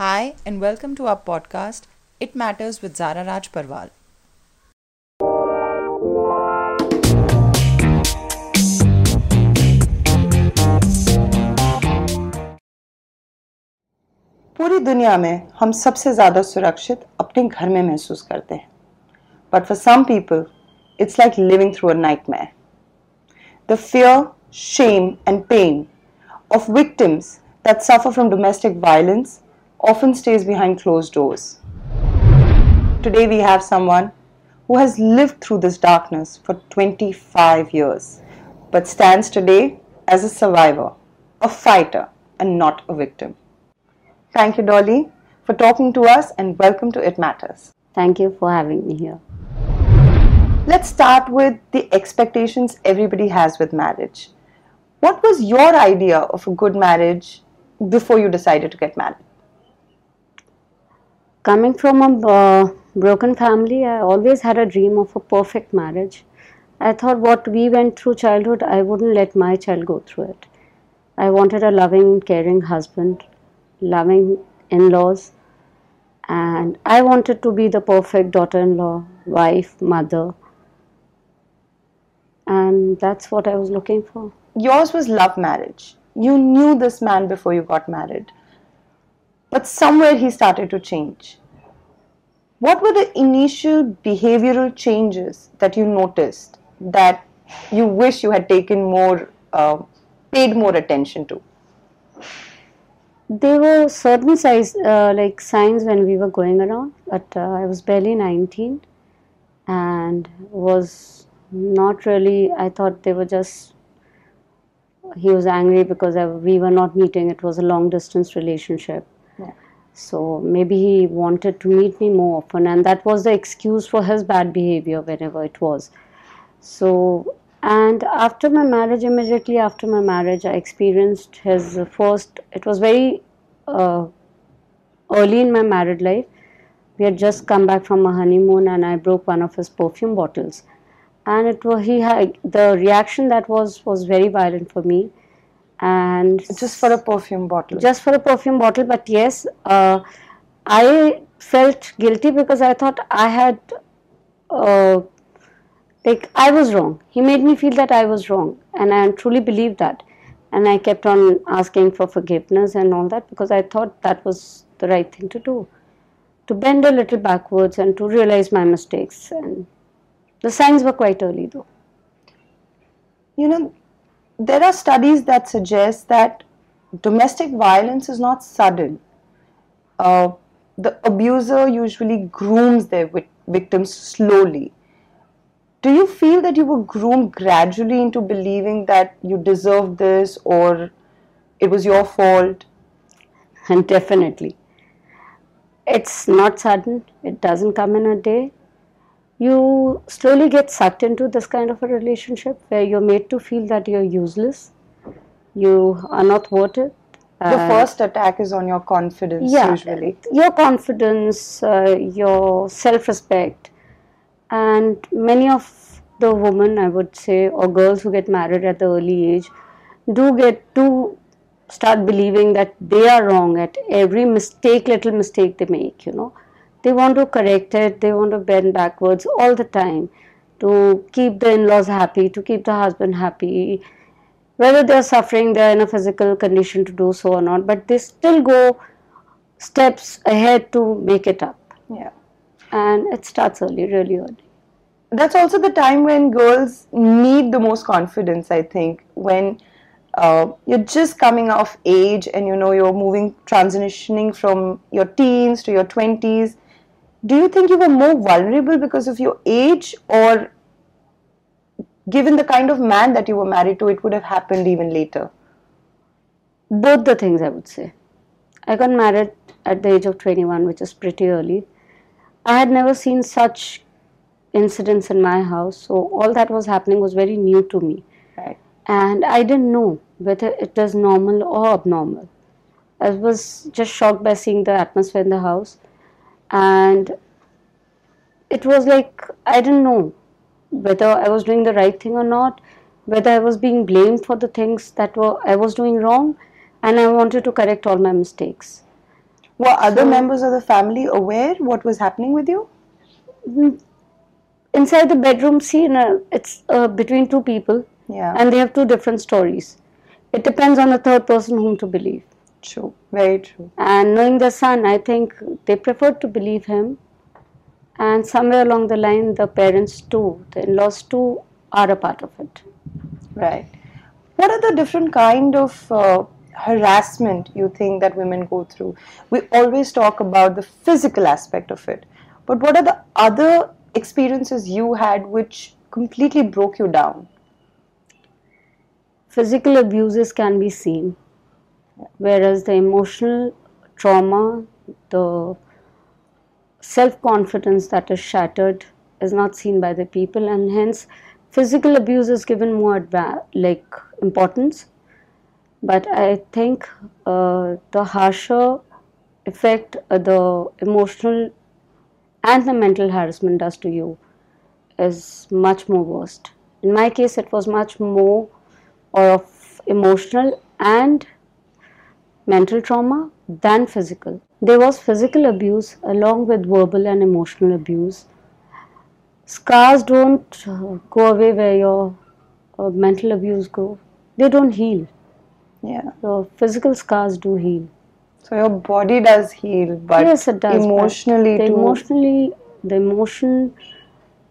Hi, and welcome to our podcast, It Matters with Zara Raj Parwal. पूरी दुनिया में हम सबसे ज़्यादा सुरक्षित अपने घर में महसूस करते हैं but for some people it's like living through a nightmare the fear shame and pain of victims that suffer from domestic violence often stays behind closed doors. Today we have someone who has lived through this darkness for 25 years but stands today as a survivor, a fighter, and not a victim. Thank you, Dolly, for talking to us and welcome to It Matters. Thank you for having me here. Let's start with the expectations everybody has with marriage. What was your idea of a good marriage before you decided to get married? Coming from a uh, broken family, I always had a dream of a perfect marriage. I thought what we went through childhood, I wouldn't let my child go through it. I wanted a loving, caring husband, loving in laws, and I wanted to be the perfect daughter in law, wife, mother. And that's what I was looking for. Yours was love marriage. You knew this man before you got married. But somewhere he started to change. What were the initial behavioral changes that you noticed that you wish you had taken more, uh, paid more attention to? There were certain size, uh, like signs when we were going around, but uh, I was barely 19 and was not really, I thought they were just, he was angry because we were not meeting. It was a long distance relationship. So maybe he wanted to meet me more often, and that was the excuse for his bad behavior whenever it was. So, and after my marriage, immediately after my marriage, I experienced his first, it was very uh, early in my married life. We had just come back from a honeymoon, and I broke one of his perfume bottles. And it was he had the reaction that was was very violent for me, and Just for a perfume bottle. just for a perfume bottle but yes uh, i felt guilty because i thought i had uh, like i was wrong. He made me feel that i was wrong and i truly believed that. And i kept on asking for forgiveness and all that because i thought that was the right thing to do. To bend a little backwards and to realize my mistakes. And the signs were quite early though. You know, there are studies that suggest that domestic violence is not sudden. Uh, the abuser usually grooms their vic- victims slowly. Do you feel that you were groomed gradually into believing that you deserved this or it was your fault? and definitely it's not sudden it doesn't come in a day you slowly get sucked into this kind of a relationship where you're made to feel that you're useless. You are not worth it. The first attack is on your confidence, yeah, usually. your confidence uh, your self-respect. And many of the women i would say or girls who get married at the early age do get to start believing that they are wrong at every mistake little mistake they make you know they want to correct it. They want to bend backwards all the time to keep the in-laws happy to keep the husband happy. Whether they are suffering they are in a physical condition to do so or not but they still go steps ahead to make it up. Yeah. and it starts early really early. That's also the time when girls need the most confidence i think when uh, you're just coming of age and you know you're moving transitioning from your teens to your 20s do you think you were more vulnerable because of your age or given the kind of man that you were married to it would have happened even later? Both the things i would say. I got married at the age of 21 which is pretty early. I had never seen such incidents in my house so all that was happening was very new to me. Right. And I didn't know whether it was normal or abnormal. I was just shocked by seeing the atmosphere in the house, and it was like I didn't know whether I was doing the right thing or not, whether I was being blamed for the things that were I was doing wrong, and I wanted to correct all my mistakes. Were other So- members of the family aware what was happening with you? Inside the bedroom scene, it's uh, between two people, Yeah. and they have two different stories. It depends on the third person whom to believe. True. Very true. And knowing the son, I think they preferred to believe him. And somewhere along the line, the parents too, the in-laws too, are a part of it. Right. What are the different kind of uh, harassment you think that women go through? We always talk about the physical aspect of it, but what are the other experiences you had which completely broke you down? Physical abuses can be seen, whereas the emotional trauma, the self-confidence that is shattered is not seen by the people and hence physical abuse is given more like importance. But i think uh, the harsher effect uh, the emotional and the mental harassment does to you is much more worst. In my case it was much more of emotional and mental trauma than physical. There was physical abuse along with verbal and emotional abuse. Scars don't uh, go away where your uh, mental abuse go. They don't heal. Yeah. Your physical scars do heal. So your body does heal, but yes, it does. emotionally the too. emotionally, the emotion,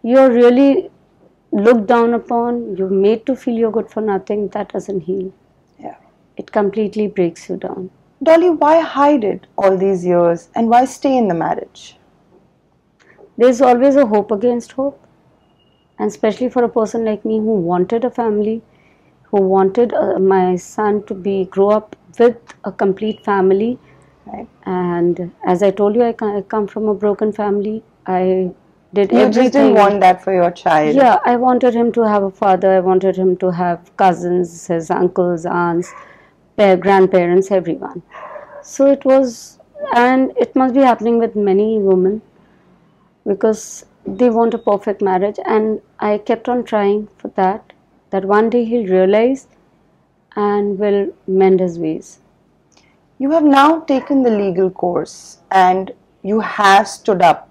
you're really looked down upon. You're made to feel you're good for nothing. That doesn't heal. It completely breaks you down. Dolly, why hide it all these years and why stay in the marriage? there's always a hope against hope and especially for a person like me who wanted a family who wanted uh, my son to be grow up with a complete family Right. and as i told you i, I come from a broken family i did You everything just didn't want that for your child. yeah i wanted him to have a father i wanted him to have cousins his uncles aunts grandparents everyone so it was and it must be happening with many women because they want a perfect marriage and i kept on trying for that that one day he'll realize and will mend his ways You have now taken the legal course and you have stood up.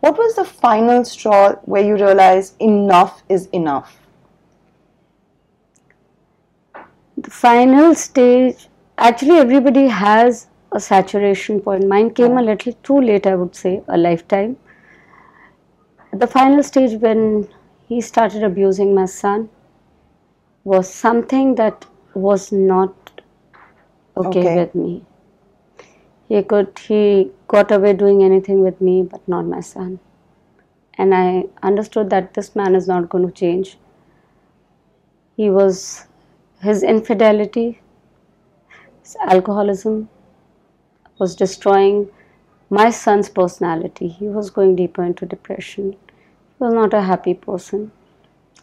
What was the final straw where you realized enough is enough? The final stage actually everybody has a saturation point. Mine came a little too late i would say a lifetime. The final stage when he started abusing my son was something that was not okay, Okay. with me. He could he got away doing anything with me but not my son. And i understood that this man is not going to change. He was his infidelity, his alcoholism was destroying my son's personality. He was going deeper into depression. He was not a happy person.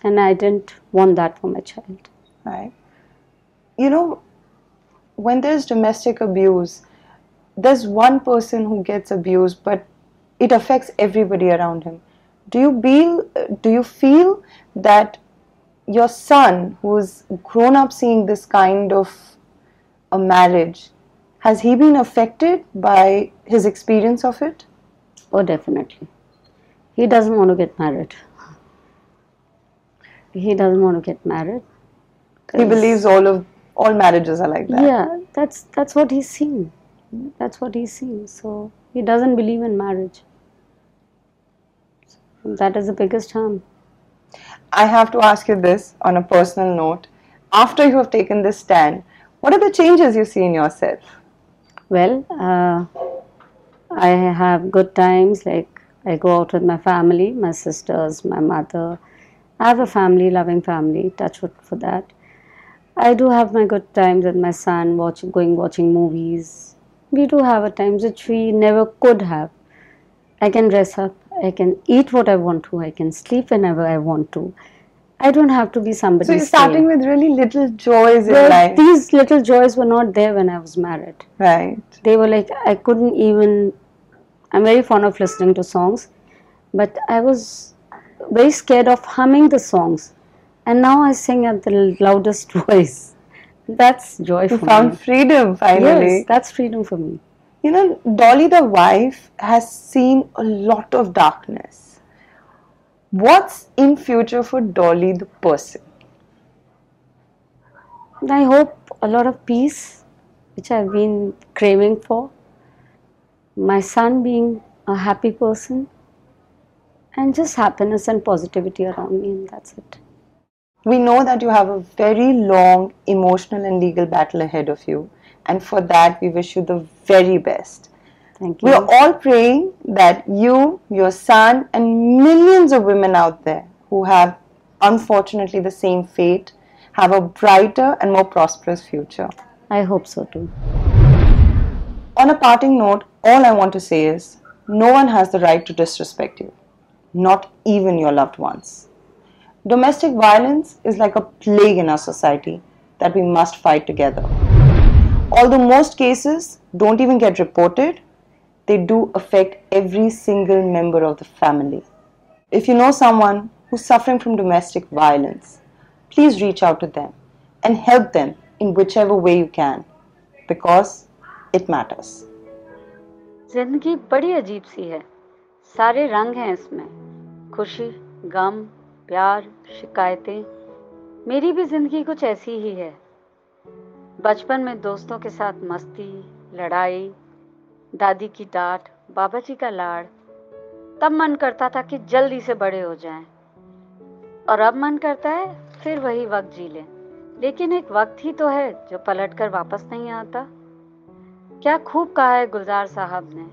And I didn't want that for my child. Right. You know, when there's domestic abuse, there's one person who gets abused, but it affects everybody around him. Do you feel? Do you feel that your son, who's grown up seeing this kind of a marriage, has he been affected by his experience of it? Oh, definitely. He doesn't want to get married. He doesn't want to get married. He believes all of all marriages are like that. Yeah, that's that's what he's seen. That's what he's seen. So he doesn't believe in marriage. That is the biggest harm. I have to ask you this on a personal note. After you have taken this stand, what are the changes you see in yourself? Well, uh, I have good times. Like I go out with my family, my sisters, my mother. I have a family, loving family. Touch wood for that. I do have my good times with my son, watching, going watching movies. We do have a times which we never could have. I can dress up. I can eat what I want to. I can sleep whenever I want to. I don't have to be somebody's So you're starting with really little joys in Well, life, these little joys were not there when I was married right? they were like i couldn't even i'm very fond of listening to songs but i was very scared of humming the songs and now i sing at the loudest voice that's joy You found me freedom finally. yes that's freedom for me You know, Dolly the wife has seen a lot of darkness. What's in future for Dolly the person? I hope a lot of peace, which I've been craving for. My son being a happy person, and just happiness and positivity around me, and that's it. We know that you have a very long emotional and legal battle ahead of you, and for that, we wish you the very best. Thank you. We are all praying that you, your son, and millions of women out there who have unfortunately the same fate have a brighter and more prosperous future. I hope so too. On a parting note, all I want to say is no one has the right to disrespect you, not even your loved ones. Domestic violence is like a plague in our society that we must fight together. Although most cases don't even get reported, they do affect every single member of the family. If you know someone who's suffering from domestic violence, please reach out to them and help them in whichever way you can because it matters. जिंदगी बड़ी अजीब सी है सारे रंग हैं इसमें खुशी गम प्यार शिकायतें मेरी भी जिंदगी कुछ ऐसी ही है बचपन में दोस्तों के साथ मस्ती, लड़ाई, दादी की डांट, बाबा जी का लाड़, तब मन करता था कि जल्दी से बड़े हो जाएँ। और अब मन करता है, फिर वही वक्त जी लें। लेकिन एक वक्त ही तो है, जो पलट कर वापस नहीं आता। क्या खूब कहा है गुलजार साहब ने,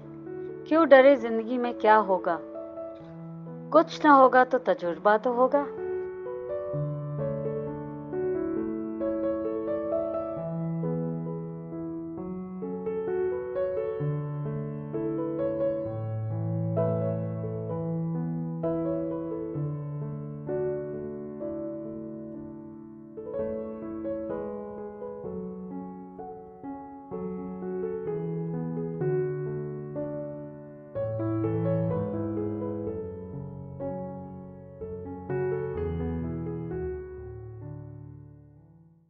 क्यों डरे ज़िंदगी में क्या होगा? कुछ ना होगा तो तजुर्बा तो होगा।